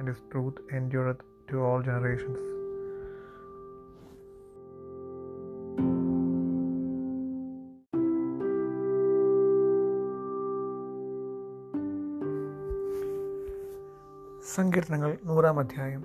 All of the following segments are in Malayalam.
and his truth endureth to all generations. സങ്കീർത്തനങ്ങൾ നൂറാം അധ്യായം.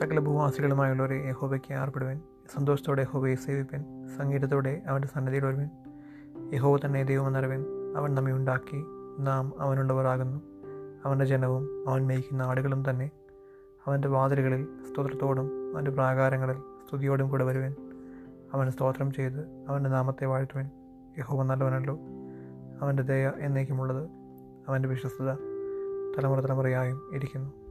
സകല ഭൂവാസികളുമായുള്ളവരെ യഹോബയ്ക്ക് ആർപ്പെടുവൻ. സന്തോഷത്തോടെ യഹോബയെ സേവിപ്പൻ. സംഗീതത്തോടെ അവന്റെ സന്നദ്ധിയിൽ വരുവൻ യഹോവ തന്നെ ദൈവമെന്നറിവൻ അവൻ നമ്മെ ഉണ്ടാക്കി. നാം അവനുള്ളവരാകുന്നു. അവന്റെ ജനവും അവൻ മേയ്ക്കുന്ന ആടുകളും തന്നെ അവന്റെ വാതിലുകളിൽ സ്തോത്രത്തോടും അവന്റെ പ്രാകാരങ്ങളിൽ സ്തുതിയോടും കൂടെ വരുവൻ. അവൻ സ്തോത്രം ചെയ്ത് അവന്റെ നാമത്തെ വാഴ്ത്തുവൻ. യഹോവ നല്ലവനല്ലോ. അവന്റെ ദയ എന്നേക്കുമുള്ളത് അവന്റെ വിശ്വസ്തത തലമുറ തലമുറയായും ഇരിക്കുന്നു.